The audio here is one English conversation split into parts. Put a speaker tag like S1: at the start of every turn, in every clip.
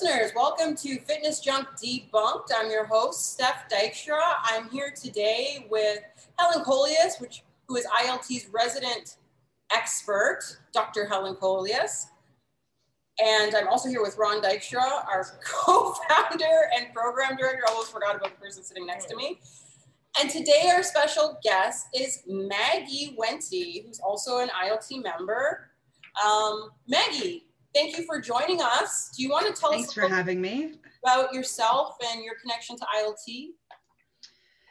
S1: listeners, welcome to Fitness Junk Debunked. I'm your host, Steph Dykstra. I'm here today with Helen Colias, which, who is ILT's resident expert, Dr. Helen Colias. And I'm also here with Ron Dykstra, our co-founder and program director. I almost forgot about the person sitting next to me. And today our special guest is Maggie Wente, who's also an ILT member. Um, Maggie, thank you for joining us. Do you want to tell
S2: Thanks
S1: us
S2: for having me.
S1: about yourself and your connection to ILT?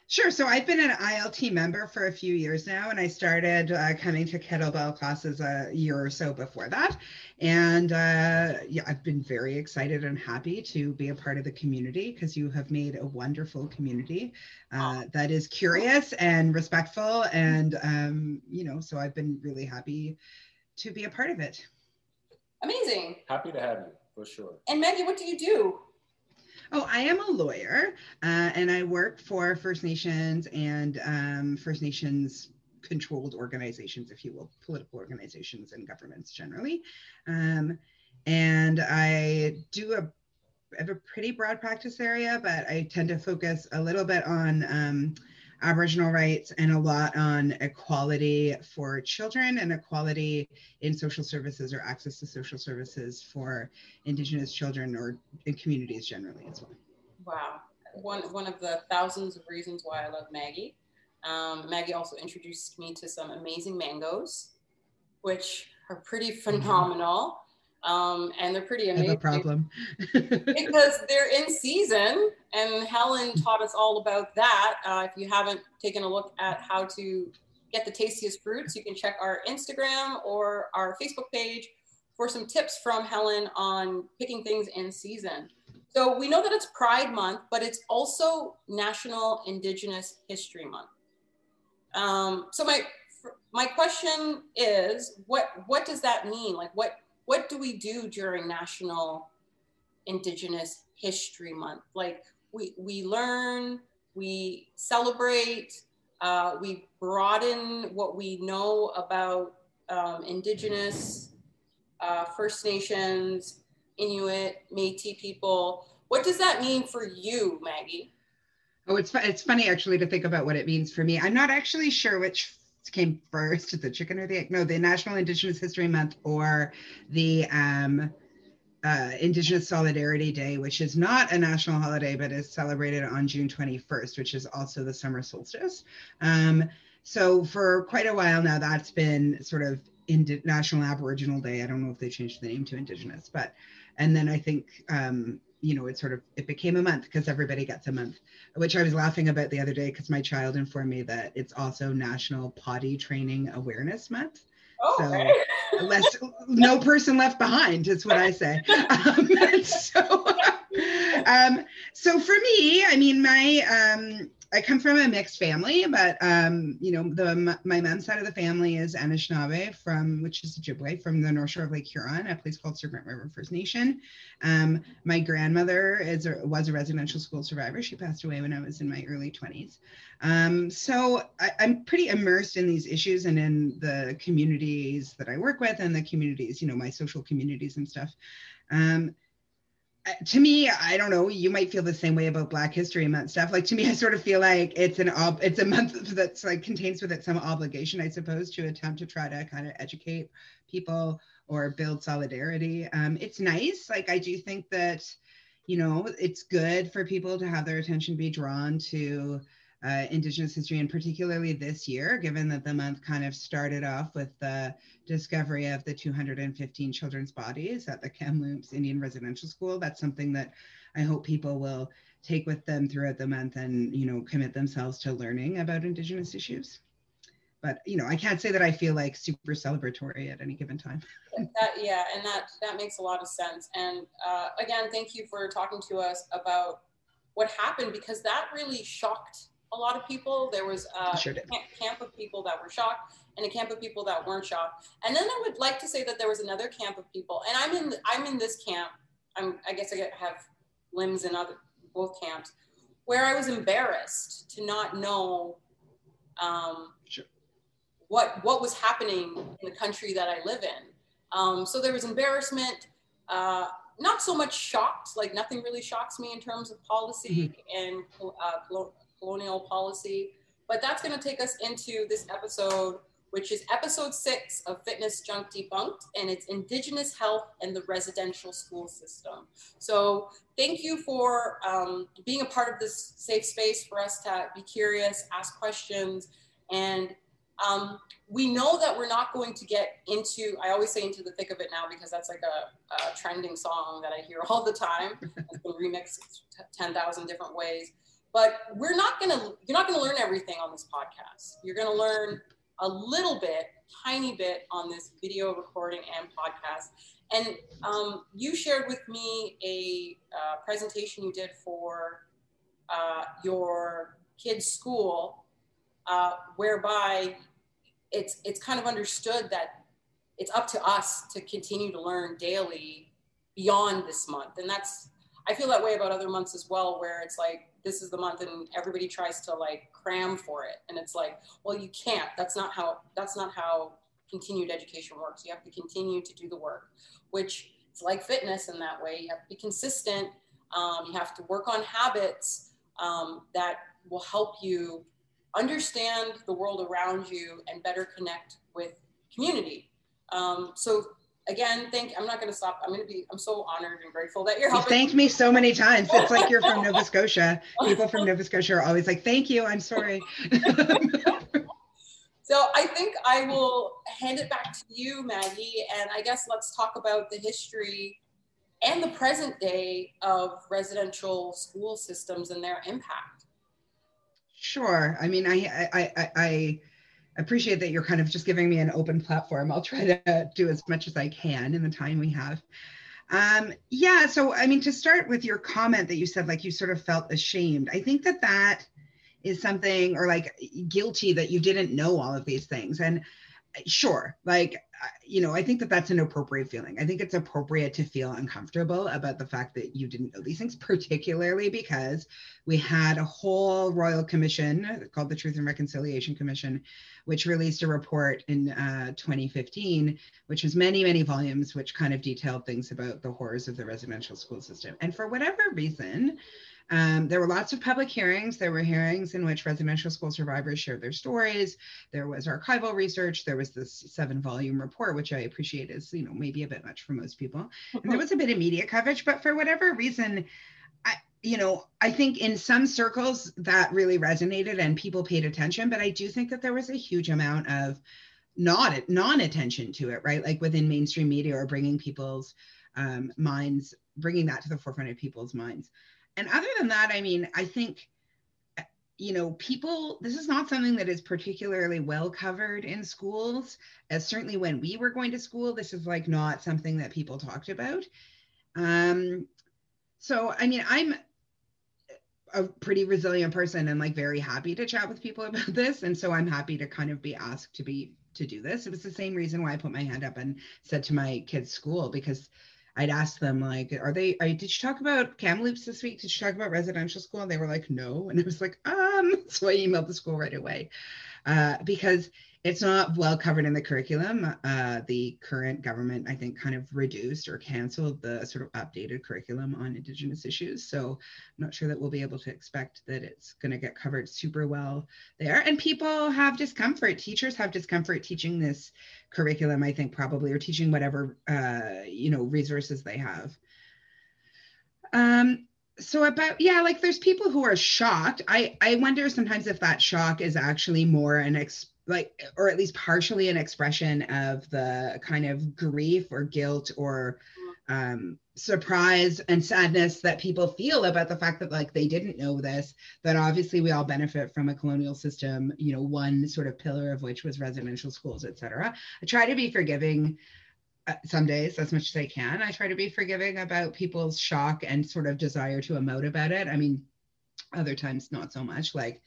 S2: Sure. So I've been an ILT member for a few years now, and I started uh, coming to kettlebell classes a year or so before that. And uh, yeah, I've been very excited and happy to be a part of the community because you have made a wonderful community uh, that is curious and respectful. And, um, you know, so I've been really happy to be a part of it.
S1: Amazing.
S3: Happy to have you for sure.
S1: And Maggie, what do you do?
S2: Oh, I am a lawyer uh, and I work for First Nations and um, First Nations controlled organizations, if you will, political organizations and governments generally. Um, and I do a I have a pretty broad practice area, but I tend to focus a little bit on um, Aboriginal rights and a lot on equality for children and equality in social services or access to social services for Indigenous children or in communities generally as well.
S1: Wow. One, one of the thousands of reasons why I love Maggie. Um, Maggie also introduced me to some amazing mangoes, which are pretty phenomenal. Um, and they're pretty
S2: I have
S1: amazing
S2: a problem.
S1: because they're in season. And Helen taught us all about that. Uh, if you haven't taken a look at how to get the tastiest fruits, you can check our Instagram or our Facebook page for some tips from Helen on picking things in season. So we know that it's Pride Month, but it's also National Indigenous History Month. Um, so my my question is, what what does that mean? Like, what what do we do during National Indigenous History Month? Like, we we learn, we celebrate, uh, we broaden what we know about um, Indigenous, uh, First Nations, Inuit, Métis people. What does that mean for you, Maggie?
S2: Oh, it's it's funny actually to think about what it means for me. I'm not actually sure which came first, the chicken or the egg. No, the National Indigenous History Month or the um, uh, Indigenous Solidarity Day, which is not a national holiday but is celebrated on June 21st, which is also the summer solstice. Um, so for quite a while now, that's been sort of Indi- National Aboriginal Day. I don't know if they changed the name to Indigenous, but and then I think um, you know it sort of it became a month because everybody gets a month which i was laughing about the other day because my child informed me that it's also national potty training awareness month.
S1: Oh,
S2: so less no person left behind is what i say. Um, so um, so for me i mean my um, I come from a mixed family, but um, you know, the my mom's side of the family is Anishinaabe from which is Ojibwe from the North Shore of Lake Huron, a place called Serpent River First Nation. Um, my grandmother is a, was a residential school survivor. She passed away when I was in my early 20s. Um, so I, I'm pretty immersed in these issues and in the communities that I work with and the communities, you know, my social communities and stuff. Um, to me, I don't know. You might feel the same way about Black History Month stuff. Like to me, I sort of feel like it's an ob- it's a month that's like contains with it some obligation, I suppose, to attempt to try to kind of educate people or build solidarity. Um, it's nice. Like I do think that, you know, it's good for people to have their attention be drawn to uh, Indigenous history, and particularly this year, given that the month kind of started off with the discovery of the 215 children's bodies at the Kamloops Indian Residential School. That's something that I hope people will take with them throughout the month and, you know, commit themselves to learning about Indigenous issues. But, you know, I can't say that I feel like super celebratory at any given time.
S1: that yeah and that that makes a lot of sense and uh, again thank you for talking to us about what happened because that really shocked a lot of people there was a
S2: Sure
S1: camp, camp of people that were shocked and a camp of people that weren't shocked and then i would like to say that there was another camp of people and i'm in i'm in this camp i'm i guess i have limbs in other both camps where i was embarrassed to not know um,
S2: Sure.
S1: what what was happening in the country that I live in. Um, so there was embarrassment. Uh, not so much shocked, like nothing really shocks me in terms of policy mm-hmm. and uh, colonial policy. But that's going to take us into this episode, which is episode six of Fitness Junk Debunked, and it's Indigenous Health and the Residential School System. So, thank you for um, being a part of this safe space for us to be curious, ask questions, and um, we know that we're not going to get into, I always say into the thick of it now because that's like a, a trending song that I hear all the time. It's been remixed 10,000 different ways. But we're not gonna, you're not gonna learn everything on this podcast. You're gonna learn a little bit, tiny bit on this video recording and podcast. And um, you shared with me a uh, presentation you did for uh, your kid's school, uh, whereby it's it's kind of understood that it's up to us to continue to learn daily beyond this month and that's i feel that way about other months as well where it's like this is the month and everybody tries to like cram for it. And it's like well you can't. That's not how that's not how continued education works. You have to continue to do the work which it's like fitness in that way. You have to be consistent. Um, you have to work on habits um, that will help you understand the world around you and better connect with community. Um, so again, thank, I'm not going to stop. I'm going to be, I'm so honored and grateful that you're helping.
S2: You thanked me so many times. It's like you're from Nova Scotia. People from Nova Scotia are always like, thank you. I'm sorry.
S1: so I think I will hand it back to you, Maggie. And I guess let's talk about the history and the present day of residential school systems and their impact.
S2: Sure. I mean, I, I, I, I appreciate that you're kind of just giving me an open platform. I'll try to do as much as I can in the time we have. Um, yeah. So, I mean, to start with your comment that you said, like you sort of felt ashamed. I think that that is something, or like guilty that you didn't know all of these things. And sure, like you know, I think that that's an appropriate feeling. I think it's appropriate to feel uncomfortable about the fact that you didn't know these things, particularly because we had a whole royal commission called the Truth and Reconciliation Commission, which released a report in uh, 2015, which was many, many volumes, which kind of detailed things about the horrors of the residential school system. And for whatever reason, um, there were lots of public hearings. There were hearings in which residential school survivors shared their stories. There was archival research. There was this seven volume report, which I appreciate is, you know, maybe a bit much for most people. And there was a bit of media coverage, but for whatever reason, I, you know, I think in some circles that really resonated and people paid attention, but I do think that there was a huge amount of not non-attention to it, right? Like within mainstream media or bringing people's um, minds, bringing that to the forefront of people's minds and other than that, I mean, I think, you know, people, this is not something that is particularly well covered in schools. As certainly when we were going to school, this is like not something that people talked about. Um, so, I mean, I'm a pretty resilient person and like very happy to chat with people about this. And so I'm happy to kind of be asked to be to do this. It was the same reason why I put my hand up and said to my kids' school because I'd ask them like, "Are they? Are, did you talk about Kamloops this week? Did you talk about residential school?" And they were like, "No." And I was like, "Um." So I emailed the school right away uh, because it's not well covered in the curriculum. Uh, the current government, I think, kind of reduced or canceled the sort of updated curriculum on Indigenous issues. So I'm not sure that we'll be able to expect that it's going to get covered super well there. And people have discomfort. Teachers have discomfort teaching this curriculum, I think, probably, or teaching whatever, uh, you know, resources they have. Um, so about yeah like there's people who are shocked i i wonder sometimes if that shock is actually more an ex like or at least partially an expression of the kind of grief or guilt or um, surprise and sadness that people feel about the fact that like they didn't know this that obviously we all benefit from a colonial system you know one sort of pillar of which was residential schools etc i try to be forgiving uh, some days as much as i can. I try to be forgiving about people's shock and sort of desire to emote about it. I mean other times not so much like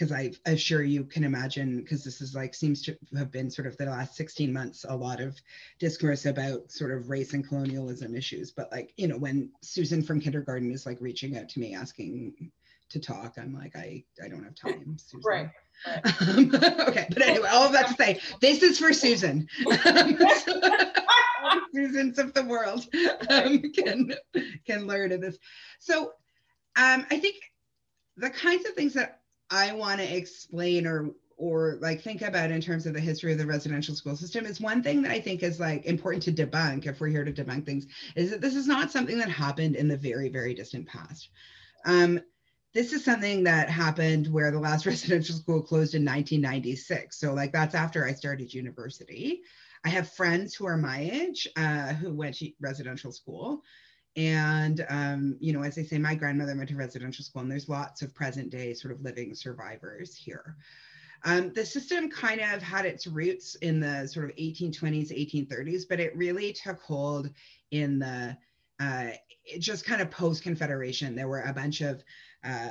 S2: because I, I'm sure you can imagine, because this is like seems to have been sort of the last 16 months, a lot of discourse about sort of race and colonialism issues. But like, you know, when Susan from kindergarten is like reaching out to me asking to talk, I'm like, I, I don't have time, Susan.
S1: Right.
S2: right. Um, okay, but anyway, all of that to say, this is for Susan. Susans of the world um, can can learn in this. So um, I think the kinds of things that I want to explain or or like think about in terms of the history of the residential school system is one thing that I think is like important to debunk if we're here to debunk things is that this is not something that happened in the very very distant past. Um, this is something that happened where the last residential school closed in 1996. So like that's after I started university. I have friends who are my age uh, who went to residential school. And, um, you know, as I say, my grandmother went to residential school, and there's lots of present day sort of living survivors here. Um, the system kind of had its roots in the sort of 1820s, 1830s, but it really took hold in the uh, just kind of post Confederation. There were a bunch of uh,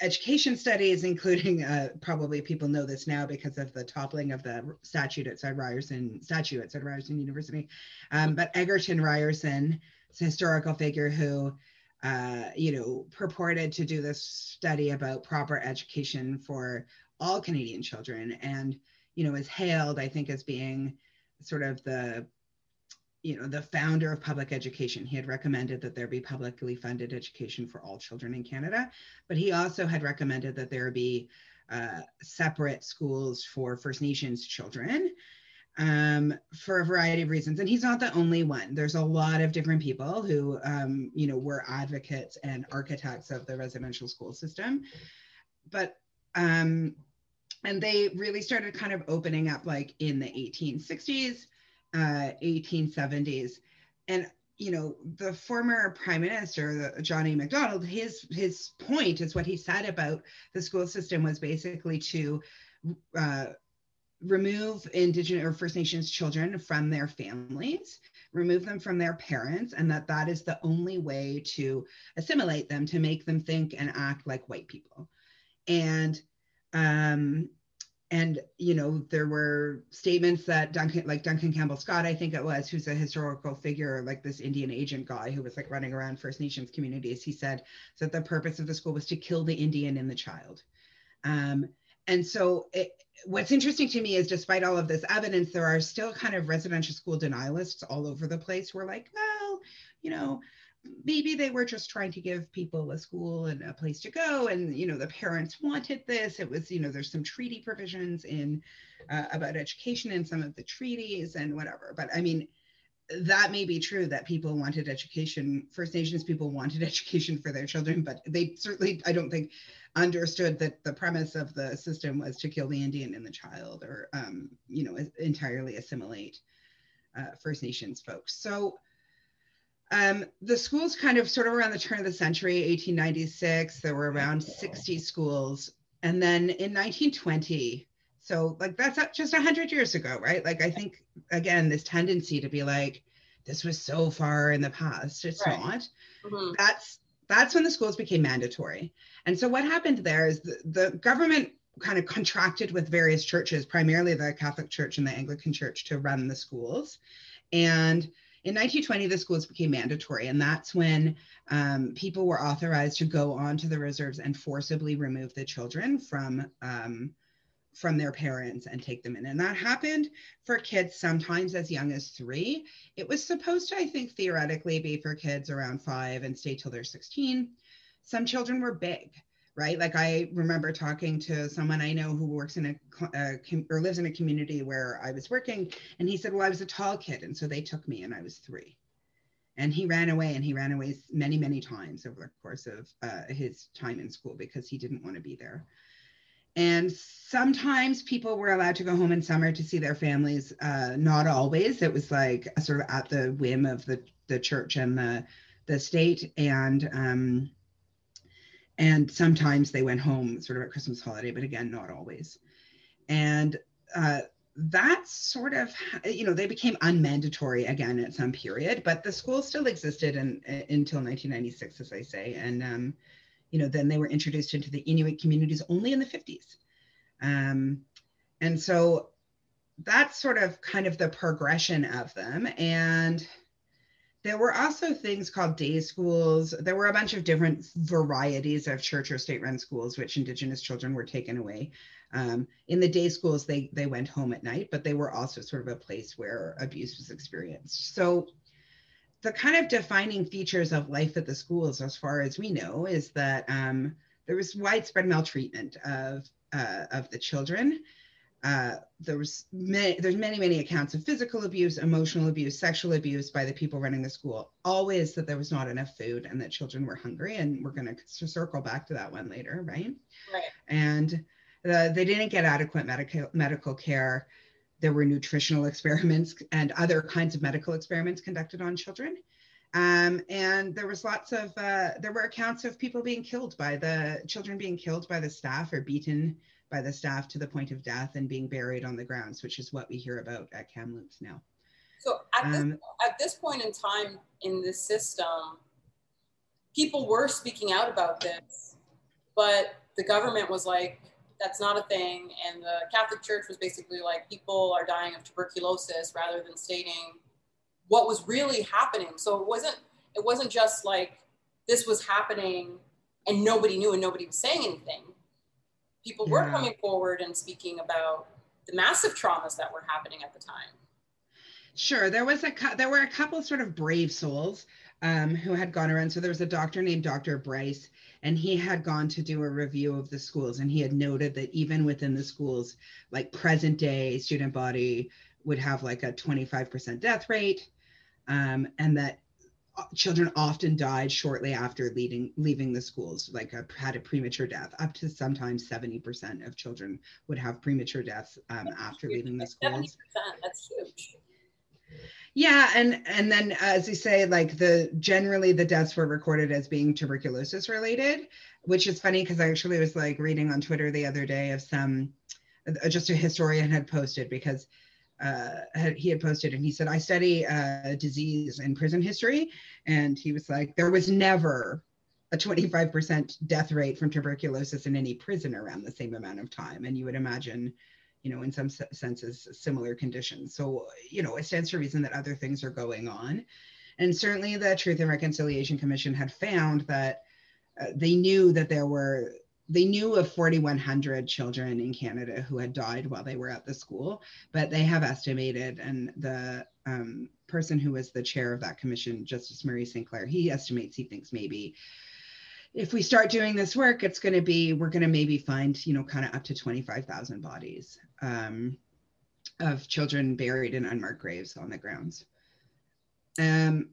S2: education studies, including uh, probably people know this now because of the toppling of the statute outside Ryerson statue outside Ryerson University. Um, but Egerton Ryerson, historical figure who, uh, you know, purported to do this study about proper education for all Canadian children, and you know, is hailed, I think, as being sort of the you know, the founder of public education. He had recommended that there be publicly funded education for all children in Canada, but he also had recommended that there be uh, separate schools for First Nations children um, for a variety of reasons. And he's not the only one. There's a lot of different people who, um, you know, were advocates and architects of the residential school system. But um, and they really started kind of opening up like in the 1860s uh, 1870s. And you know, the former prime minister, John A. Macdonald, his his point is what he said about the school system was basically to uh, remove Indigenous or First Nations children from their families, remove them from their parents, and that that is the only way to assimilate them, to make them think and act like white people. And um, and you know there were statements that duncan like duncan campbell scott i think it was who's a historical figure like this indian agent guy who was like running around first nations communities he said that the purpose of the school was to kill the indian in the child um, and so it, what's interesting to me is despite all of this evidence there are still kind of residential school denialists all over the place who are like well you know maybe they were just trying to give people a school and a place to go and you know the parents wanted this. It was you know there's some treaty provisions in uh, about education in some of the treaties and whatever. But i mean that may be true that people wanted education first nations people wanted education for their children but they certainly i don't think understood that the premise of the system was to kill the indian and the child or um, you know entirely assimilate uh, first nations folks so um, the schools kind of sort of around the turn of the century, 1896, there were around 60 schools. And then in 1920, so like that's just 100 years ago, right? Like I think, again, this tendency to be like, this was so far in the past. It's right. not. Mm-hmm. That's that's when the schools became mandatory. And so what happened there is the, the government kind of contracted with various churches, primarily the Catholic Church and the Anglican Church, to run the schools. And in 1920, the schools became mandatory, and that's when um, people were authorized to go onto the reserves and forcibly remove the children from um, from their parents and take them in. And that happened for kids sometimes as young as three. It was supposed to, I think, theoretically be for kids around five and stay till they're 16. Some children were big right? Like I remember talking to someone I know who works in a, a or lives in a community where I was working, and he said, "Well, I was a tall kid, and so they took me, and I was three. And he ran away, and he ran away many, many times over the course of uh, his time in school because he didn't want to be there. And sometimes people were allowed to go home in summer to see their families. Uh, not always. It was like sort of at the whim of the the church and the the state. And um, and sometimes they went home sort of at christmas holiday but again not always and uh, that's sort of you know they became unmandatory again at some period but the school still existed until 1996 as i say and um, you know then they were introduced into the inuit communities only in the 50s um, and so that's sort of kind of the progression of them and there were also things called day schools. There were a bunch of different varieties of church or state run schools, which Indigenous children were taken away. Um, in the day schools, they, they went home at night, but they were also sort of a place where abuse was experienced. So the kind of defining features of life at the schools, as far as we know, is that um, there was widespread maltreatment of uh, of the children. Uh, there was many, there's many many accounts of physical abuse, emotional abuse, sexual abuse by the people running the school. Always that there was not enough food and that children were hungry, and we're going to circle back to that one later, right?
S1: Right.
S2: And uh, they didn't get adequate medical medical care there were nutritional experiments and other kinds of medical experiments conducted on children. Um, and there was lots of, uh, there were accounts of people being killed by the children being killed by the staff or beaten by the staff to the point of death and being buried on the grounds, which is what we hear about at Kamloops now.
S1: So at, this, um, at this point in time in this system, people were speaking out about this, but the government was like, that's not a thing. And the Catholic Church was basically like, people are dying of tuberculosis rather than stating what was really happening. So it wasn't, it wasn't just like this was happening and nobody knew and nobody was saying anything. People yeah. were coming forward and speaking about the massive traumas that were happening at the time.
S2: Sure, there was a there were a couple sort of brave souls um, who had gone around. So there was a doctor named Dr. Bryce, and he had gone to do a review of the schools, and he had noted that even within the schools, like present day student body would have like a 25% death rate, um, and that uh, children often died shortly after leaving leaving the schools like a, had a premature death. Up to sometimes 70% of children would have premature deaths um, after leaving the schools.
S1: 70% that's huge
S2: yeah, and and then as you say, like the generally the deaths were recorded as being tuberculosis related, which is funny because I actually was like reading on Twitter the other day of some uh, just a historian had posted because uh, he had posted and he said I study uh, disease in prison history, and he was like there was never a 25% death rate from tuberculosis in any prison around the same amount of time, and you would imagine you know, in some senses, similar conditions. So, you know, it stands to reason that other things are going on. And certainly the Truth and Reconciliation Commission had found that uh, they knew that there were, they knew of 4,100 children in Canada who had died while they were at the school, but they have estimated, and the um, person who was the chair of that commission, Justice Murray Sinclair, he estimates he thinks maybe if we start doing this work, it's going to be, we're going to maybe find, you know, kind of up to 25,000 bodies um, of children buried in unmarked graves on the grounds. Um,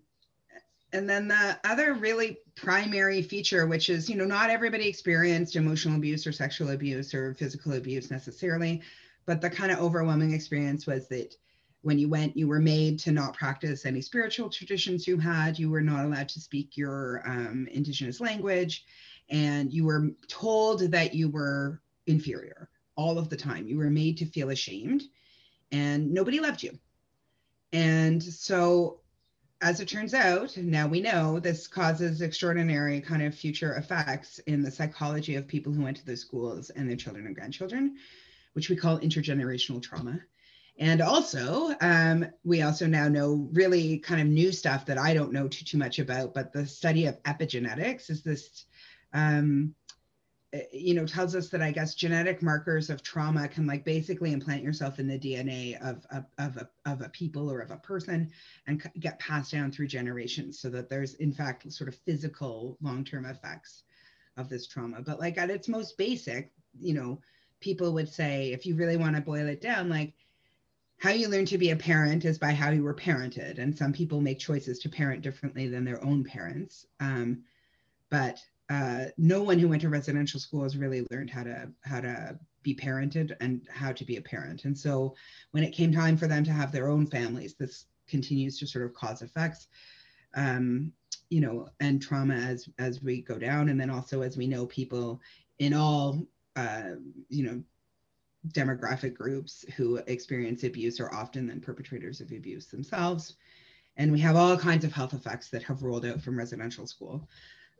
S2: and then the other really primary feature, which is, you know, not everybody experienced emotional abuse or sexual abuse or physical abuse necessarily, but the kind of overwhelming experience was that when you went, you were made to not practice any spiritual traditions you had. You were not allowed to speak your um, Indigenous language, and you were told that you were inferior all of the time. You were made to feel ashamed, and nobody loved you. And so, as it turns out, now we know this causes extraordinary kind of future effects in the psychology of people who went to those schools and their children and grandchildren, which we call intergenerational trauma. And also, um, we also now know really kind of new stuff that I don't know too, too much about, but the study of epigenetics is this, um, you know, tells us that I guess genetic markers of trauma can like basically implant yourself in the DNA of, of, of, a, of a people or of a person and get passed down through generations so that there's in fact sort of physical long-term effects of this trauma. But like at its most basic, you know, people would say, if you really want to boil it down, like, how you learn to be a parent is by how you were parented and some people make choices to parent differently than their own parents um, but uh, no one who went to residential school has really learned how to how to be parented and how to be a parent. And so when it came time for them to have their own families this continues to sort of cause effects um, you know and trauma as as we go down. And then also as we know people in all uh, you know demographic groups who experience abuse are often then perpetrators of abuse themselves. And we have all kinds of health effects that have rolled out from residential school,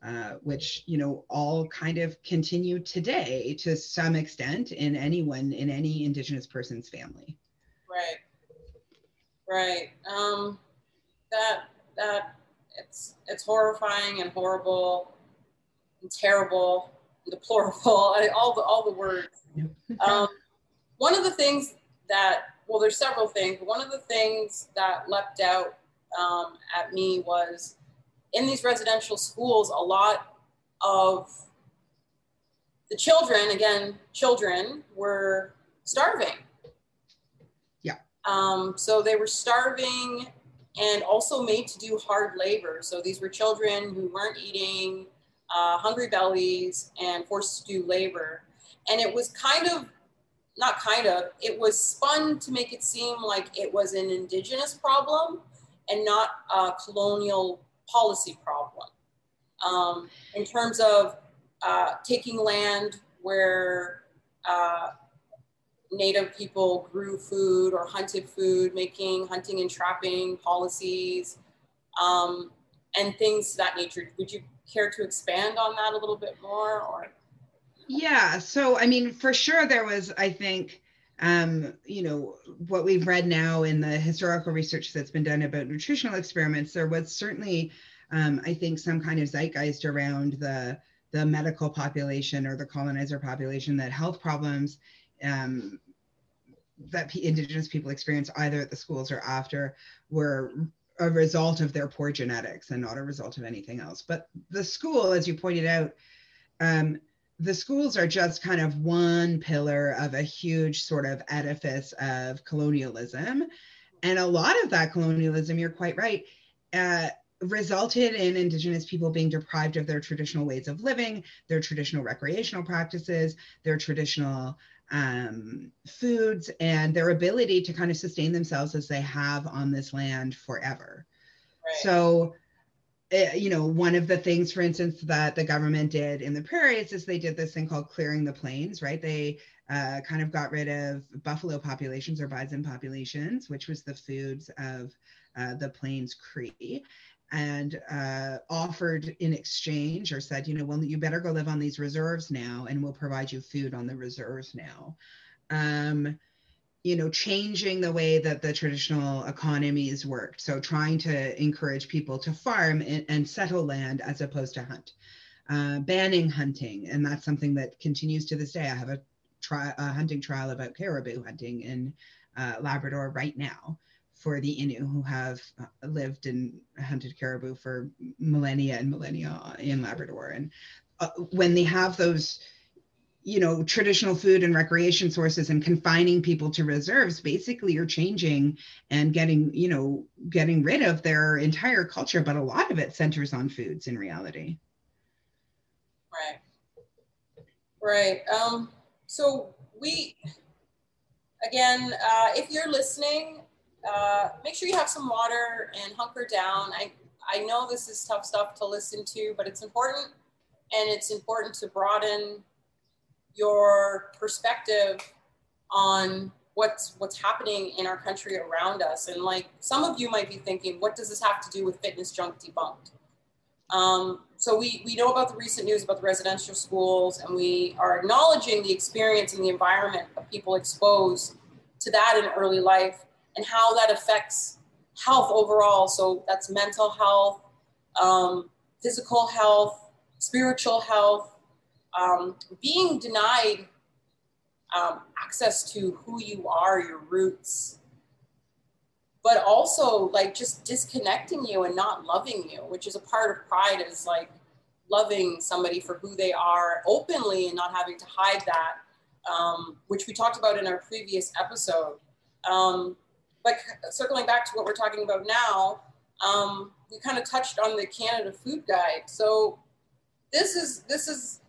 S2: uh, which, you know, all kind of continue today to some extent in anyone, in any Indigenous person's family.
S1: Right. Right. Um, that, that, it's, it's horrifying and horrible and terrible and deplorable, all the, all the words. Um, one of the things that, well, there's several things, but one of the things that leapt out um, at me was in these residential schools, a lot of the children, again, children, were starving.
S2: Yeah.
S1: Um, so they were starving and also made to do hard labor. So these were children who weren't eating, uh, hungry bellies, and forced to do labor. And it was kind of, not kind of, it was spun to make it seem like it was an indigenous problem and not a colonial policy problem. Um, in terms of uh, taking land where uh, native people grew food or hunted food, making hunting and trapping policies, um, and things to that nature. Would you care to expand on that a little bit more or?
S2: Yeah, so I mean, for sure, there was, I think, um, you know, what we've read now in the historical research that's been done about nutritional experiments, there was certainly, um, I think, some kind of zeitgeist around the the medical population or the colonizer population that health problems um, that indigenous people experience either at the schools or after were a result of their poor genetics and not a result of anything else. But the school, as you pointed out, um, the schools are just kind of one pillar of a huge sort of edifice of colonialism. And a lot of that colonialism, you're quite right, uh, resulted in Indigenous people being deprived of their traditional ways of living, their traditional recreational practices, their traditional um, foods, and their ability to kind of sustain themselves as they have on this land forever. Right. So, you know, one of the things, for instance, that the government did in the prairies is they did this thing called clearing the plains, right? They uh, kind of got rid of buffalo populations or bison populations, which was the foods of uh, the Plains Cree and uh, offered in exchange or said, you know, well, you better go live on these reserves now and we'll provide you food on the reserves now. Um, you know, changing the way that the traditional economies worked. So trying to encourage people to farm and, and settle land as opposed to hunt. Uh, banning hunting. And that's something that continues to this day. I have a, tri- a hunting trial about caribou hunting in uh, Labrador right now for the Innu who have uh, lived and hunted caribou for millennia and millennia in Labrador. And uh, when they have those, you know, traditional food and recreation sources and confining people to reserves, basically you're changing and getting, you know, getting rid of their entire culture. But a lot of it centers on foods in reality.
S1: Right. Right. Um, so we, again, uh, if you're listening, uh, make sure you have some water and hunker down. I, I know this is tough stuff to listen to, but it's important. And it's important to broaden your perspective on what's what's happening in our country around us. And like some of you might be thinking, what does this have to do with fitness junk debunked? Um, so we, we know about the recent news about the residential schools and we are acknowledging the experience and the environment of people exposed to that in early life and how that affects health overall. So that's mental health, um, physical health, spiritual health, um, being denied um, access to who you are, your roots, but also like just disconnecting you and not loving you, which is a part of pride is like loving somebody for who they are openly and not having to hide that, um, which we talked about in our previous episode. Um, but circling back to what we're talking about now, um, we kind of touched on the Canada Food Guide. So this is this is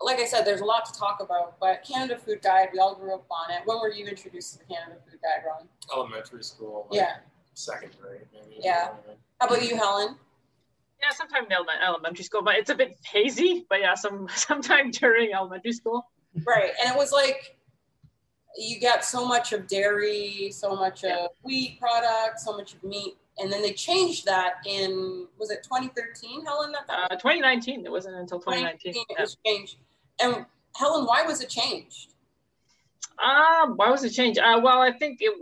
S1: like I said, there's a lot to talk about. But Canada Food Guide, we all grew up on it. When were you introduced to the Canada Food Guide, Ron?
S3: Elementary school. Like
S1: yeah.
S3: Second grade, maybe.
S1: Yeah. How about you, Helen?
S4: Yeah, sometime in elementary school, but it's a bit hazy. But yeah, some sometime during elementary school.
S1: Right, and it was like you got so much of dairy, so much of wheat products, so much of meat. And then they changed that in, was it 2013, Helen? That,
S4: uh, 2019. It wasn't until 2019. 2019
S1: it was changed. And Helen, why was it changed?
S4: Um, why was it changed? Uh, well, I think it,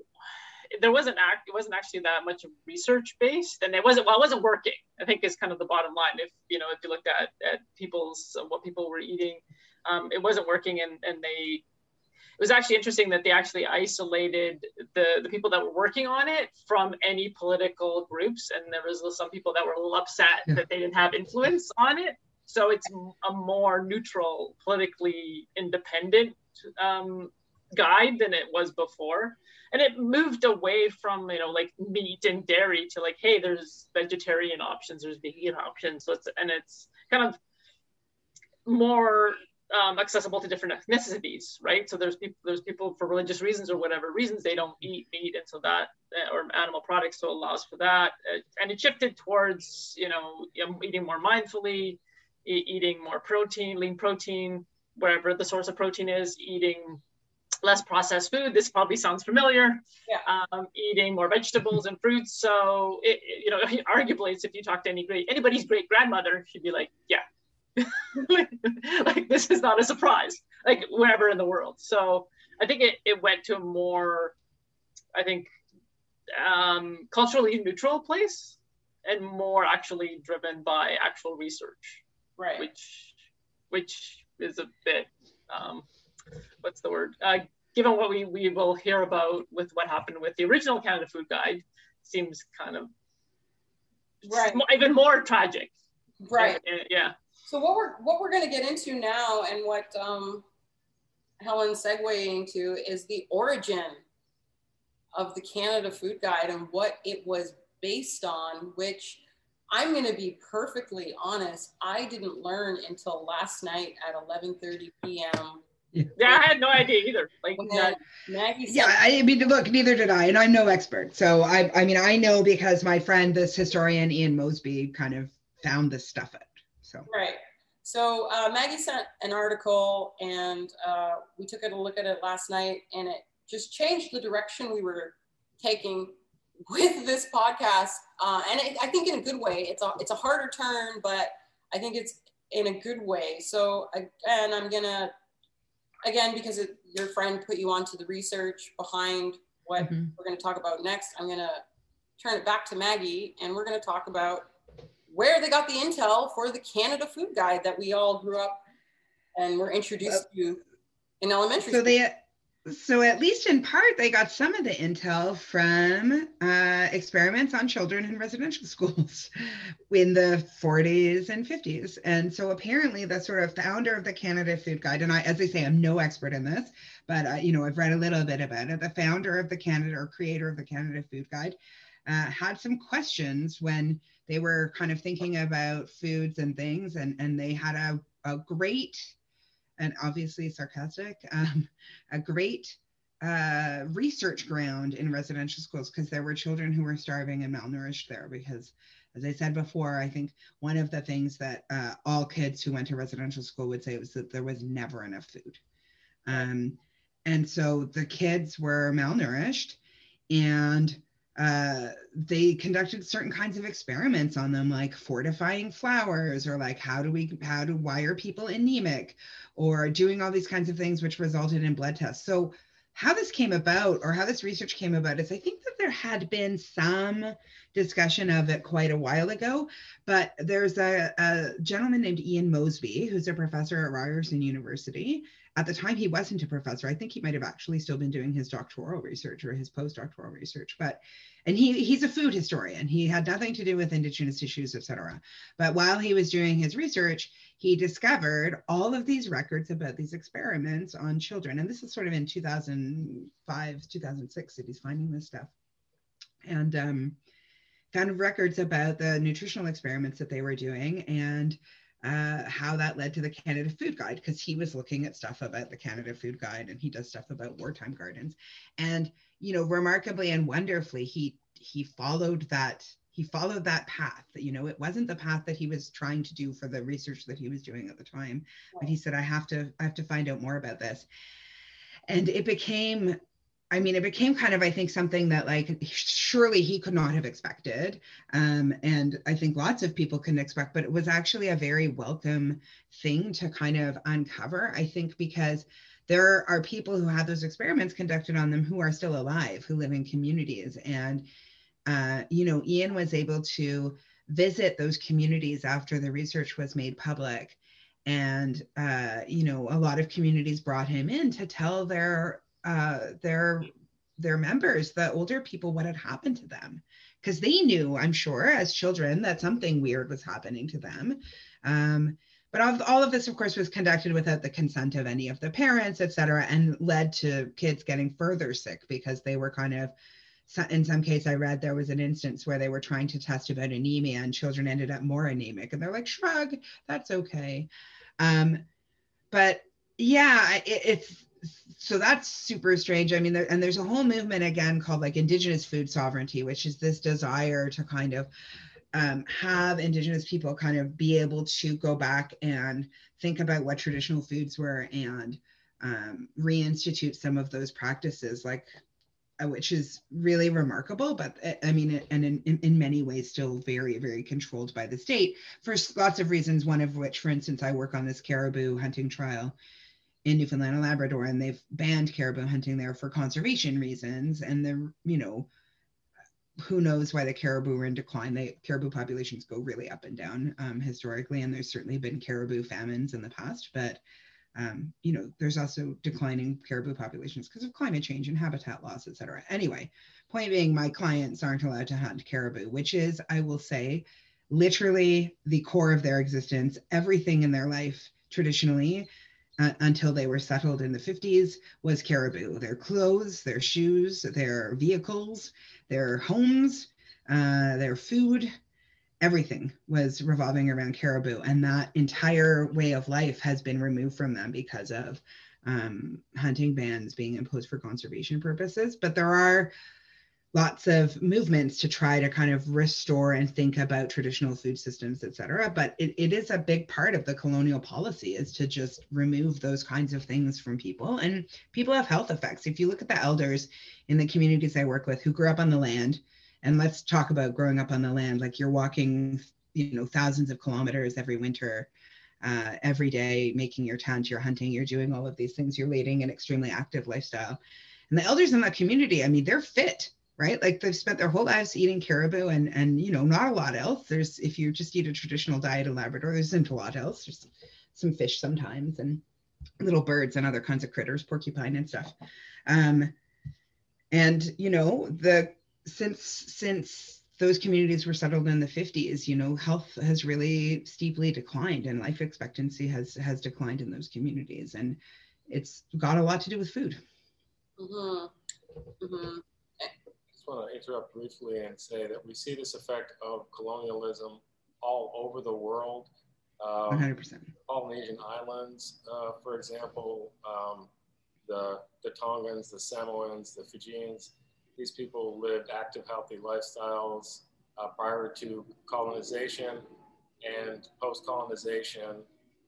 S4: there wasn't act, it wasn't actually that much research based, and it wasn't well, it wasn't working. I think is kind of the bottom line. If you know, if you looked at at people's what people were eating, um, it wasn't working, and and they it was actually interesting that they actually isolated the, the people that were working on it from any political groups. And there was some people that were a little upset yeah. that they didn't have influence on it. So it's a more neutral, politically independent um, guide than it was before. And it moved away from, you know, like meat and dairy to like, hey, there's vegetarian options, there's vegan options. So it's, and it's kind of more um, accessible to different ethnicities, right? So there's people, there's people for religious reasons or whatever reasons they don't eat meat, and so that uh, or animal products, so it allows for that. And it shifted towards you know eating more mindfully, e- eating more protein, lean protein, wherever the source of protein is, eating less processed food. This probably sounds familiar.
S1: Yeah.
S4: Um, eating more vegetables and fruits. So it, you know, arguably, it's if you talk to any great anybody's great grandmother, she'd be like, yeah, like this is not a surprise, like wherever in the world. So I think it, it went to a more, I think, um, culturally neutral place and more actually driven by actual research.
S1: Right.
S4: Which, which is a bit, um, what's the word? Uh, given what we, we will hear about with what happened with the original Canada Food Guide, seems kind of
S1: right.
S4: even more tragic.
S1: Right.
S4: Yeah.
S1: So what we're what we're going to get into now, and what um, Helen's segueing to, is the origin of the Canada Food Guide and what it was based on. Which I'm going to be perfectly honest, I didn't learn until last night at 11:30 p.m.
S4: Yeah. yeah, I had no idea either. Like
S1: Maggie
S2: yeah, I mean, look, neither did I, and I'm no expert. So I, I mean, I know because my friend, this historian Ian Mosby, kind of found this stuff out. So
S1: right. So uh, Maggie sent an article, and uh, we took a look at it last night, and it just changed the direction we were taking with this podcast. Uh, and it, I think in a good way. It's a it's a harder turn, but I think it's in a good way. So again, I'm gonna again because it, your friend put you onto the research behind what mm-hmm. we're to talk about next. I'm gonna turn it back to Maggie, and we're to talk about where they got the intel for the Canada Food Guide that we all grew up and were introduced to in elementary
S2: so
S1: school.
S2: they so at least in part they got some of the intel from uh, experiments on children in residential schools in the 40s and 50s and so apparently the sort of founder of the canada food guide and i as i say i'm no expert in this but uh, you know i've read a little bit about it. The founder of the canada or creator of the canada food guide uh, had some questions when they were kind of thinking about foods and things and and they had a, a great and obviously sarcastic um, a great uh, research ground in residential schools because there were children who were starving and malnourished there because as i said before i think one of the things that uh, all kids who went to residential school would say was that there was never enough food. Um, and so the kids were malnourished and uh, they conducted certain kinds of experiments on them, like fortifying flours, or like how do we, how do, why are people anemic, or doing all these kinds of things, which resulted in blood tests. So, how this came about, or how this research came about, is I think that there had been some discussion of it quite a while ago, but there's a, a gentleman named Ian Mosby, who's a professor at Ryerson University, at the time, he wasn't a professor. I think he might have actually still been doing his doctoral research or his postdoctoral research. But and he he's a food historian. He had nothing to do with indigenous issues, etc. But while he was doing his research, he discovered all of these records about these experiments on children. And this is sort of in 2005, 2006 that he's finding this stuff. And um, found records about the nutritional experiments that they were doing and uh, how that led to the Canada Food Guide because he was looking at stuff about the Canada Food Guide and he does stuff about wartime gardens. And you know, remarkably and wonderfully, he he followed that he followed that path. You know, it wasn't the path that he was trying to do for the research that he was doing at the time, but he said, I have to I have to find out more about this. And it became I mean, it became kind of, I think, something that like surely he could not have expected. Um, and I think lots of people couldn't expect, but it was actually a very welcome thing to kind of uncover. I think because there are people who had those experiments conducted on them who are still alive, who live in communities. And, uh, you know, Ian was able to visit those communities after the research was made public and uh, you know a lot of communities brought him in to tell their uh, their their members the older people what had happened to them. Because they knew i'm sure as children that something weird was happening to them. Um, but all of, this of course was conducted without the consent of any of the parents et cetera and led to kids getting further sick because they were kind of in some case i read there was an instance where they were trying to test about anemia and children ended up more anemic and they're like shrug that's okay. Um, but yeah it, it's so that's super strange i mean there, and there's a whole movement again called like indigenous food sovereignty which is this desire to kind of um, have indigenous people kind of be able to go back and think about what traditional foods were and um, reinstitute some of those practices like uh, which is really remarkable, but uh, I mean, and in, in, in, many ways still very, very controlled by the state for lots of reasons. One of which, for instance, I work on this caribou hunting trial in Newfoundland and Labrador, and they've banned caribou hunting there for conservation reasons. And the, you know, who knows why the caribou are in decline? The caribou populations go really up and down um, historically, and there's certainly been caribou famines in the past, but um, you know, there's also declining caribou populations because of climate change and habitat loss, et cetera. Anyway, point being, my clients aren't allowed to hunt caribou, which is, I will say, literally the core of their existence. Everything in their life traditionally, uh, until they were settled in the 50s, was caribou. Their clothes, their shoes, their vehicles, their homes, uh, their food, everything was revolving around caribou and that entire way of life has been removed from them because of um, hunting bans being imposed for conservation purposes but there are lots of movements to try to kind of restore and think about traditional food systems et cetera. But it, it is a big part of the colonial policy is to just remove those kinds of things from people. And people have health effects. If you look at the elders in the communities i work with who grew up on the land and let's talk about growing up on the land like you're walking you know thousands of kilometers every winter uh, every day making your tent you're hunting you're doing all of these things you're leading an extremely active lifestyle. And the elders in that community i mean they're fit right? Like they've spent their whole lives eating caribou and and you know not a lot else. There's if you just eat a traditional diet in labrador there isn't a lot else. There's some fish sometimes and little birds and other kinds of critters porcupine and stuff. Um, and you know the since since those communities were settled in the 50s you know health has really steeply declined and life expectancy has has declined in those communities. And it's got a lot to do with food.
S3: Mm-hmm. Mm-hmm. I just want to interrupt briefly and say that we see this effect of colonialism all over the world
S2: um, 100%
S3: polynesian islands uh, for example um, the the tongans the samoans the fijians these people lived active, healthy lifestyles uh, prior to colonization and post colonization.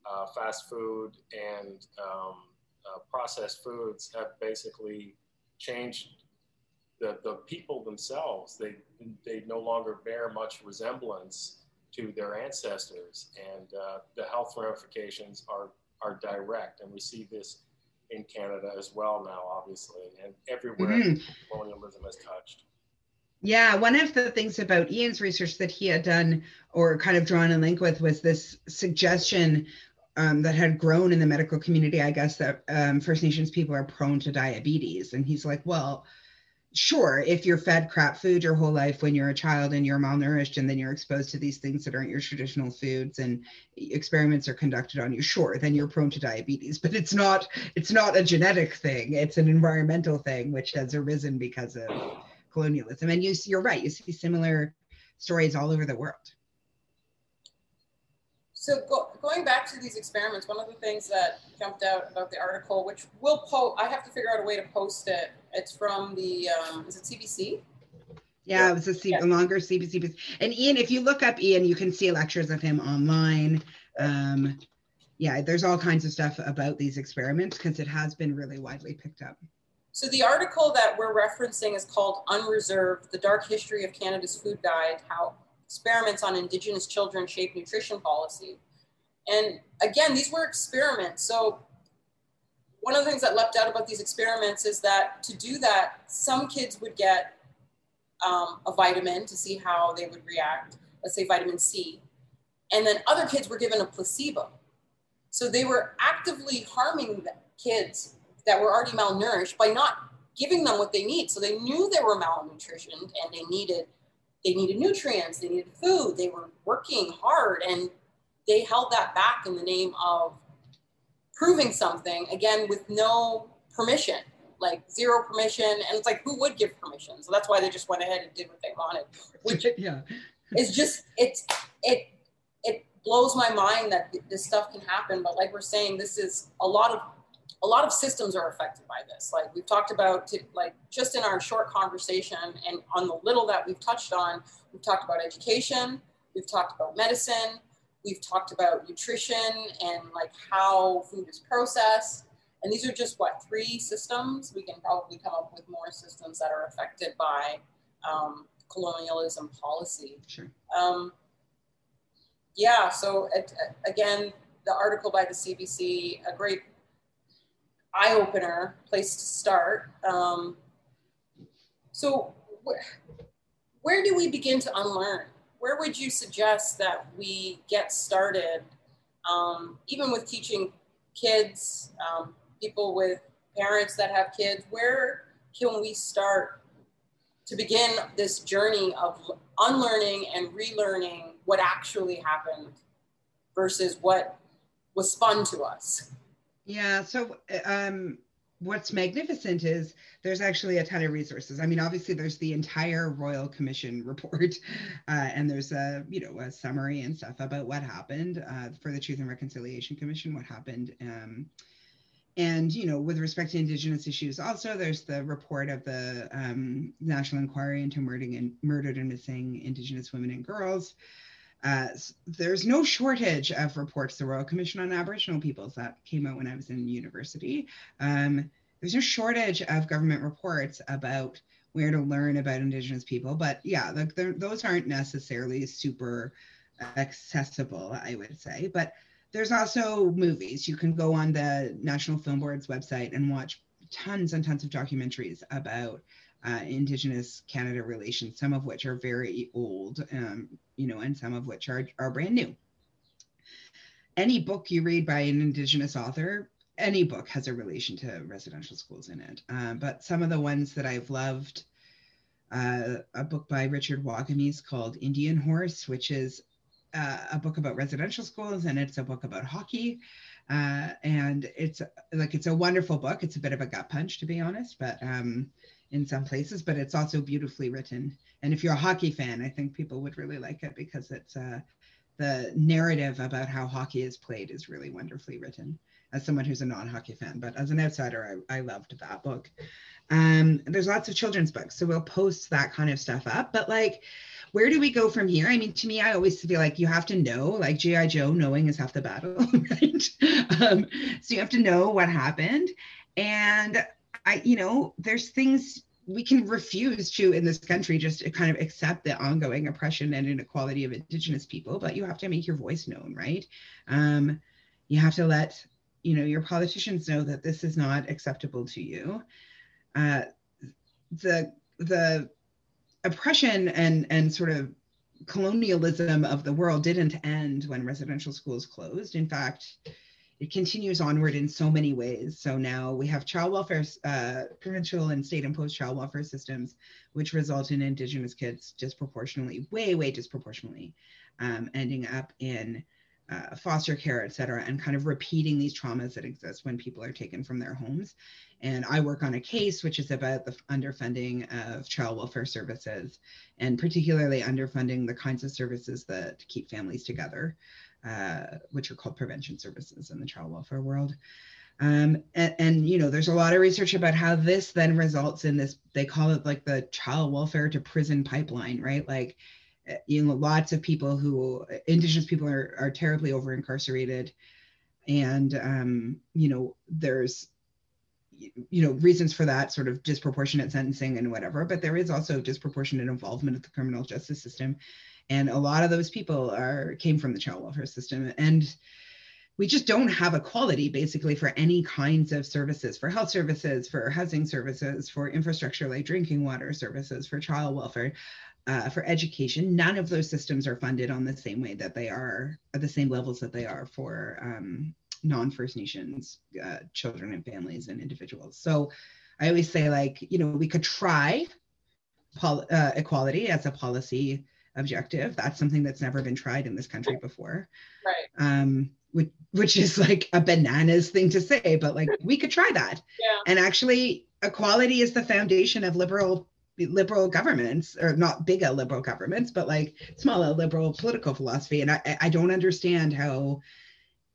S3: Uh, fast food and um, uh, processed foods have basically changed the, the people themselves. They, they no longer bear much resemblance to their ancestors, and uh, the health ramifications are, are direct. And we see this in Canada as well now, obviously, and everywhere mm-hmm. colonialism has touched.
S2: Yeah, one of the things about Ian's research that he had done or kind of drawn a link with was this suggestion um, that had grown in the medical community, I guess, that um, First Nations people are prone to diabetes. And he's like, well, sure, if you're fed crap food your whole life when you're a child and you're malnourished and then you're exposed to these things that aren't your traditional foods and experiments are conducted on you, sure, then you're prone to diabetes. But it's not it's not a genetic thing. It's an environmental thing which has arisen because of colonialism. And you you're right, you see similar stories all over the world.
S1: So go, going back to these experiments, one of the things that jumped out about the article, which we'll post, I have to figure out a way to post it. It's from the, um, is it CBC?
S2: Yeah, it was a, C- yeah. a longer CBC. And Ian, if you look up Ian, you can see lectures of him online. Um, yeah, there's all kinds of stuff about these experiments because it has been really widely picked up.
S1: So the article that we're referencing is called Unreserved, The Dark History of Canada's Food Guide, How experiments on Indigenous children shape nutrition policy. And again, these were experiments. So one of the things that leapt out about these experiments is that to do that, some kids would get um, a vitamin to see how they would react, let's say vitamin C. And then other kids were given a placebo. So they were actively harming kids that were already malnourished by not giving them what they need. So they knew they were malnutritioned and they needed they needed nutrients, they needed food, they were working hard and they held that back in the name of proving something again with no permission like zero permission and it's like who would give permission? So that's why they just went ahead and did what they wanted which
S2: yeah.
S1: is just it's it it blows my mind that this stuff can happen but like we're saying this is a lot of a lot of systems are affected by this like we've talked about to, like just in our short conversation and on the little that we've touched on we've talked about education we've talked about medicine we've talked about nutrition and like how food is processed and these are just what, three systems? We can probably come up with more systems that are affected by um, colonialism policy.
S2: Sure.
S1: Um, yeah, so it, again, the article by the CBC, a great eye opener, place to start. Um, so, wh- where do we begin to unlearn? Where would you suggest that we get started, um, even with teaching kids, um, people with parents that have kids, where can we start to begin this journey of unlearning and relearning what actually happened versus what was spun to us?
S2: Yeah, so um, what's magnificent is there's actually a ton of resources. I mean, obviously there's the entire Royal Commission report, uh, and there's a you know a summary and stuff about what happened uh, for the Truth and Reconciliation Commission, what happened. Um, and you know with respect to indigenous issues also there's the report of the um, national inquiry into murdering and murdered and missing indigenous women and girls uh, there's no shortage of reports. The royal commission on aboriginal peoples that came out when i was in university. Um, there's no shortage of government reports about where to learn about indigenous people but yeah the, those aren't necessarily super accessible i would say. But there's also movies. You can go on the National Film Board's website and watch tons and tons of documentaries about uh, Indigenous Canada relations, some of which are very old, um, you know, and some of which are, are brand new. Any book you read by an Indigenous author, any book has a relation to residential schools in it. Um, but some of the ones that I've loved, uh, a book by Richard Wagamese called Indian Horse, which is uh, a book about residential schools and it's a book about hockey. Uh, and it's like it's a wonderful book. It's a bit of a gut punch, to be honest, but um, in some places, but it's also beautifully written. And if you're a hockey fan, I think people would really like it because it's uh, the narrative about how hockey is played is really wonderfully written. As someone who's a non-hockey fan, but as an outsider, I, I loved that book. Um, there's lots of children's books, so we'll post that kind of stuff up. But like, where do we go from here? I mean, to me, I always feel like you have to know, like G.I. Joe, knowing is half the battle, right? Um, so you have to know what happened. And I, you know, there's things we can refuse to in this country just to kind of accept the ongoing oppression and inequality of indigenous people but you have to make your voice known right um, you have to let you know your politicians know that this is not acceptable to you uh, the the oppression and and sort of colonialism of the world didn't end when residential schools closed. In fact, it continues onward in so many ways. So now we have child welfare, uh, provincial and state imposed child welfare systems, which result in Indigenous kids disproportionately, way, way disproportionately, um, ending up in uh, foster care, et cetera, and kind of repeating these traumas that exist when people are taken from their homes. And I work on a case which is about the underfunding of child welfare services and particularly underfunding the kinds of services that keep families together, uh, which are called prevention services in the child welfare world. Um, and, and, you know, there's a lot of research about how this then results in this, they call it like the child welfare to prison pipeline, right? Like you know lots of people who indigenous people are, are terribly over incarcerated and um, you know there's you know reasons for that sort of disproportionate sentencing and whatever but there is also disproportionate involvement of the criminal justice system and a lot of those people are came from the child welfare system and we just don't have equality basically for any kinds of services for health services for housing services for infrastructure like drinking water services for child welfare uh, for education, none of those systems are funded on the same way that they are at the same levels that they are for um, non-First Nations uh, children and families and individuals. So I always say, like, you know, we could try pol- uh, equality as a policy objective. That's something that's never been tried in this country before.
S1: Right.
S2: Um, which, which is like a bananas thing to say, but like we could try that.
S1: Yeah.
S2: And actually, equality is the foundation of liberal liberal governments or not big L liberal governments but like smaller liberal political philosophy and I, I don't understand how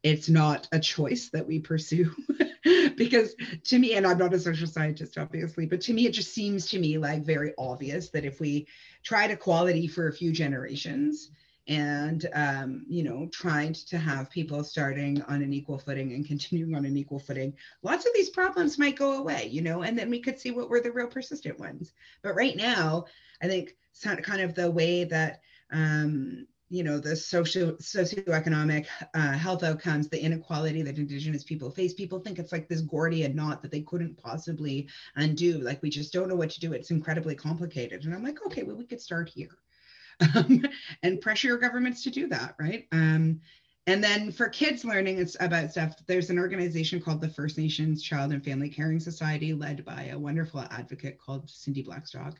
S2: it's not a choice that we pursue because to me and i'm not a social scientist obviously but to me it just seems to me like very obvious that if we tried equality for a few generations and um, you know trying to have people starting on an equal footing and continuing on an equal footing lots of these problems might go away you know and then we could see what were the real persistent ones. But right now i think kind of the way that um, you know the social socioeconomic uh, health outcomes the inequality that indigenous people face. People think it's like this gordian knot that they couldn't possibly undo. Like we just don't know what to do. It's incredibly complicated. And i'm like okay well we could start here. Um, and pressure your governments to do that, right? Um, and then for kids learning it's about stuff, there's an organization called the First Nations Child and Family Caring Society, led by a wonderful advocate called Cindy Blackstock.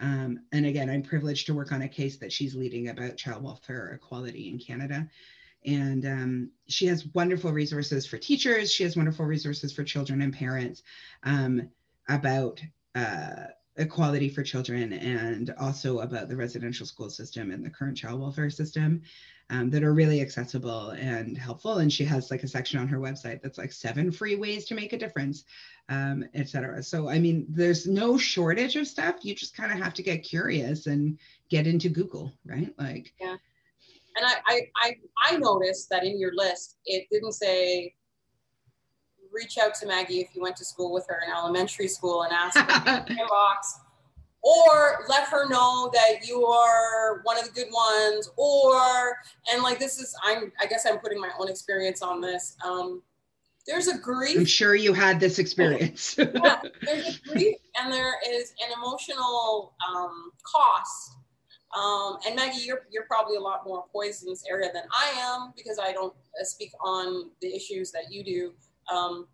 S2: Um, and again, I'm privileged to work on a case that she's leading about child welfare equality in Canada. And um, she has wonderful resources for teachers. She has wonderful resources for children and parents um, about uh, equality for children and also about the residential school system and the current child welfare system um, that are really accessible and helpful. And she has like a section on her website that's like seven free ways to make a difference, um, etc. So, I mean, there's no shortage of stuff. You just kind of have to get curious and get into Google, right? Like,
S1: yeah. And I, I, I, I noticed that in your list, it didn't say reach out to Maggie if you went to school with her in elementary school and ask her inbox, or let her know that you are one of the good ones, or and like this is I'm I guess I'm putting my own experience on this. Um, there's a grief.
S2: I'm sure you had this experience.
S1: yeah, there's a grief and there is an emotional um, cost. Um, and Maggie, you're, you're probably a lot more poised in this area than I am because I don't uh, speak on the issues that you do. Um,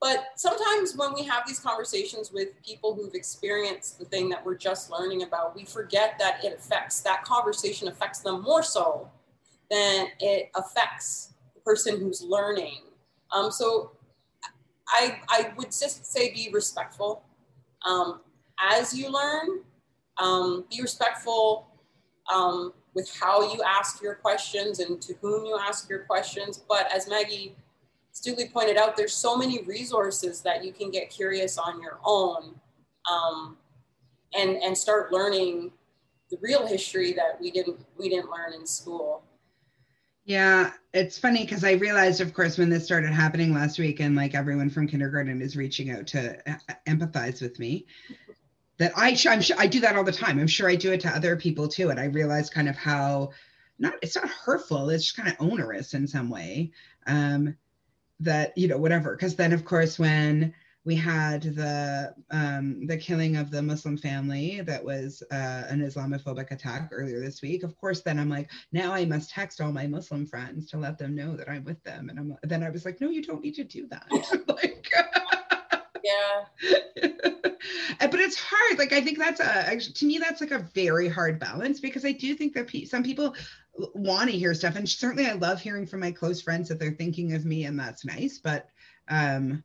S1: but sometimes when we have these conversations with people who've experienced the thing that we're just learning about, we forget that it affects, that conversation affects them more so than it affects the person who's learning. Um, so I, I would just say be respectful um, as you learn. Um, be respectful um, with how you ask your questions and to whom you ask your questions. But as Maggie Stugly pointed out, there's so many resources that you can get curious on your own um, and, and start learning the real history that we didn't, we didn't learn in school.
S2: Yeah, it's funny because I realized, of course, when this started happening last week, and like everyone from kindergarten is reaching out to empathize with me, that I I'm I do that all the time. I'm sure I do it to other people too, and I realized kind of how not it's not hurtful, it's just kind of onerous in some way. Um, that you know whatever because then of course when we had the um, the killing of the Muslim family that was uh, an Islamophobic attack earlier this week. Of course, then I'm like, now I must text all my Muslim friends to let them know that I'm with them. And I'm then I was like, no, you don't need to do that. like,
S1: yeah.
S2: but it's hard. Like I think that's a to me that's like a very hard balance because I do think that some people want to hear stuff. And certainly i love hearing from my close friends that they're thinking of me and that's nice but um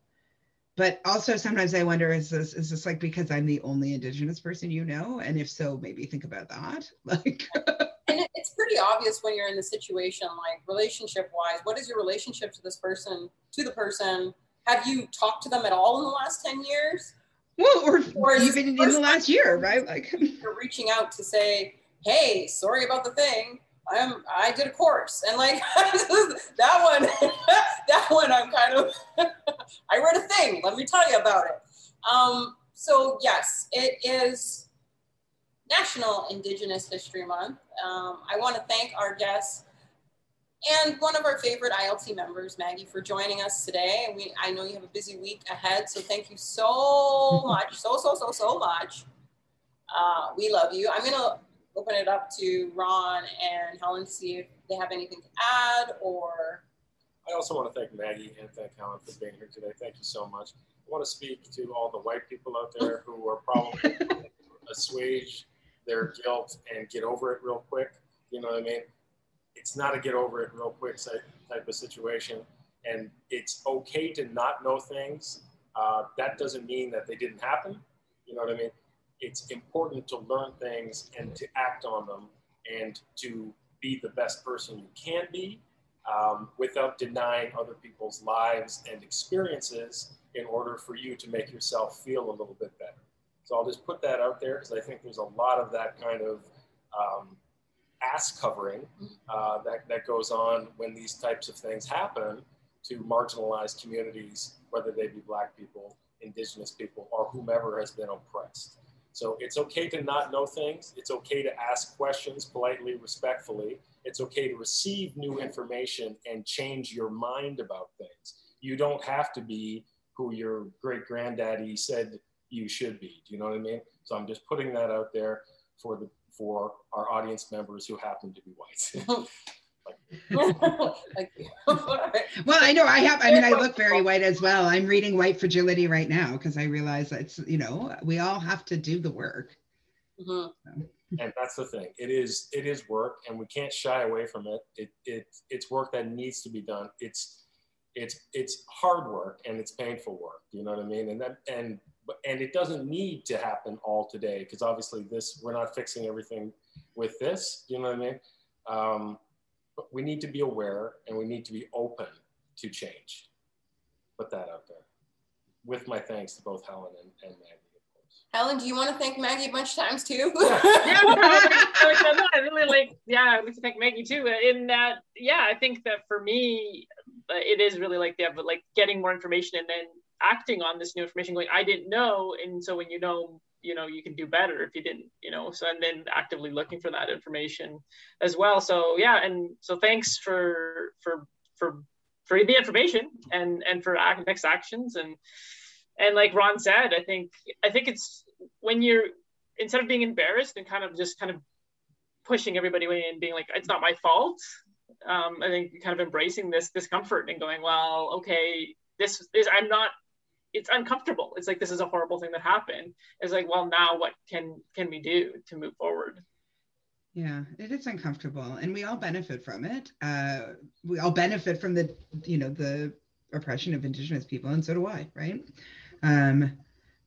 S2: but also sometimes i wonder is this is this like because i'm the only indigenous person you know? And if so maybe think about that like
S1: and it's pretty obvious when you're in the situation like relationship wise what is your relationship to this person to the person? Have you talked to them at all in the last 10 years?
S2: Well or, or even in the last year right? Like
S1: you're reaching out to say hey sorry about the thing I'm I did a course and like that one that one I'm kind of I read a thing. Let me tell you about it. Um, so yes, it is National Indigenous History Month. Um, I want to thank our guests and one of our favorite ILT members, Maggie, for joining us today. And we I know you have a busy week ahead, so thank you so much, so so so so much. Uh, we love you. I'm gonna open it up to Ron and Helen to see if they have anything to add or
S3: I also want to thank Maggie and thank Helen for being here today. Thank you so much. I want to speak to all the white people out there who are probably assuage their guilt and get over it real quick. You know what I mean? It's not a get over it real quick type of situation. And it's okay to not know things. Uh, that doesn't mean that they didn't happen. You know what I mean? It's important to learn things and to act on them and to be the best person you can be um, without denying other people's lives and experiences in order for you to make yourself feel a little bit better. So I'll just put that out there because I think there's a lot of that kind of um, ass covering uh, that, that goes on when these types of things happen to marginalized communities, whether they be Black people, Indigenous people, or whomever has been oppressed. So it's okay to not know things. It's okay to ask questions politely, respectfully. It's okay to receive new information and change your mind about things. You don't have to be who your great granddaddy said you should be. Do you know what I mean? So I'm just putting that out there for the for our audience members who happen to be white.
S2: well, I know I have. I mean, I look very white as well. I'm reading White Fragility right now because I realize it's you know we all have to do the work.
S3: Mm-hmm. So. And that's the thing. It is it is work, and we can't shy away from it. It it it's work that needs to be done. It's it's it's hard work and it's painful work. You know what I mean? And that and and it doesn't need to happen all today because obviously this we're not fixing everything with this. You know what I mean? Um, but we need to be aware and we need to be open to change. Put that out there. With my thanks to both Helen and, and Maggie.
S1: Helen, do you want to thank Maggie a bunch of times too?
S4: yeah, I really like. Yeah, I'd like to thank Maggie too. In that, yeah, I think that for me, uh, it is really like the like getting more information and then acting on this new information. Going, I didn't know, and so when you know you know you can do better if you didn't you know so and then actively looking for that information as well. So yeah and so thanks for for for for the information and and for next actions. And and like ron said i think i think it's when you're instead of being embarrassed and kind of just kind of pushing everybody away and being like it's not my fault um, i think kind of embracing this discomfort and going well okay this is i'm not it's uncomfortable. It's like this is a horrible thing that happened. It's like, well, now what can can we do to move forward?
S2: Yeah, it is uncomfortable, and we all benefit from it. Uh, we all benefit from the, you know, the oppression of Indigenous people, and so do I, right? Um,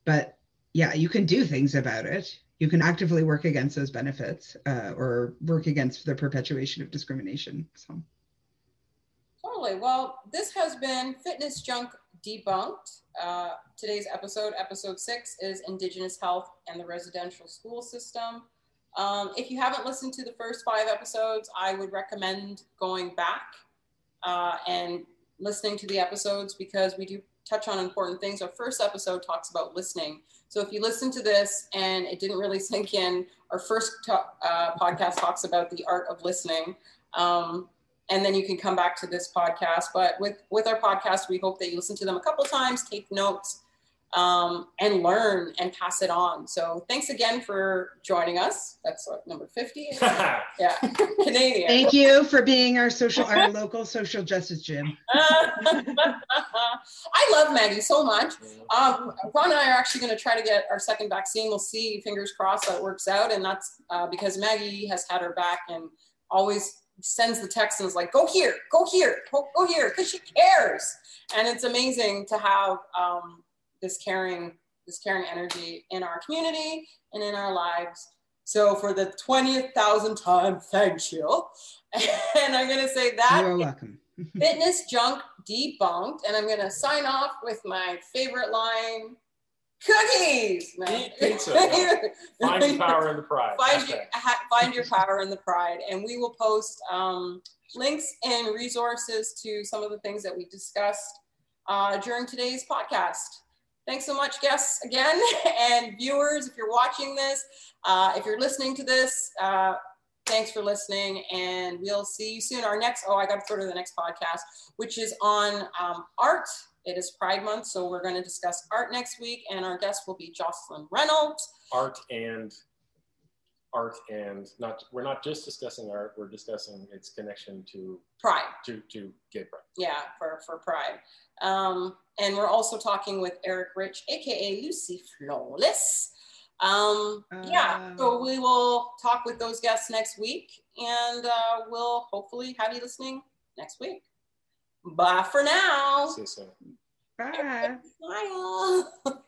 S2: but yeah, you can do things about it. You can actively work against those benefits, uh, or work against the perpetuation of discrimination. So.
S1: Totally. Well, this has been Fitness Junk Debunked. Uh, today's episode, episode six, is Indigenous Health and the Residential School System. Um, if you haven't listened to the first five episodes, I would recommend going back uh, and listening to the episodes because we do touch on important things. Our first episode talks about listening. So if you listen to this and it didn't really sink in, our first uh, podcast talks about the art of listening. Um, and then you can come back to this podcast. But with with our podcast, we hope that you listen to them a couple times, take notes, um, and learn and pass it on. So thanks again for joining us. That's what, number fifty. yeah, Canadian.
S2: Thank you for being our social, our local social justice gym. I
S1: love Maggie so much. Um, Ron and I are actually going to try to get our second vaccine. We'll see. Fingers crossed that works out, and that's uh, because Maggie has had her back and always sends the text and is like, go here, go here, go, go here, because she cares. And it's amazing to have um, this caring, this caring energy in our community and in our lives. So for the 20th thousand time, thank you. And I'm gonna say that
S2: you're welcome.
S1: fitness junk debunked. And I'm gonna sign off with my favorite line Cookies.
S3: No. Eat pizza. find your power in the pride.
S1: Find your, find your power in the pride. And we will post um, links and resources to some of the things that we discussed uh, during today's podcast. Thanks so much, guests, again, and viewers. If you're watching this, uh, if you're listening to this, uh, thanks for listening, and we'll see you soon. Our next, oh, I got to go to the next podcast, which is on um, art it is Pride Month, so we're going to discuss art next week, and our guest will be Jocelyn Reynolds.
S3: Art and art and not we're not just discussing art we're discussing its connection to
S1: Pride.
S3: to to gay pride
S1: Yeah, for, for Pride. Um, and we're also talking with Eric Rich, aka Lucy Flawless. Um, yeah, so
S2: Oh.
S1: we will talk with those guests next week and uh, we'll hopefully have you listening next week. Bye for now.
S3: see you soon
S2: Bye.
S1: Bye.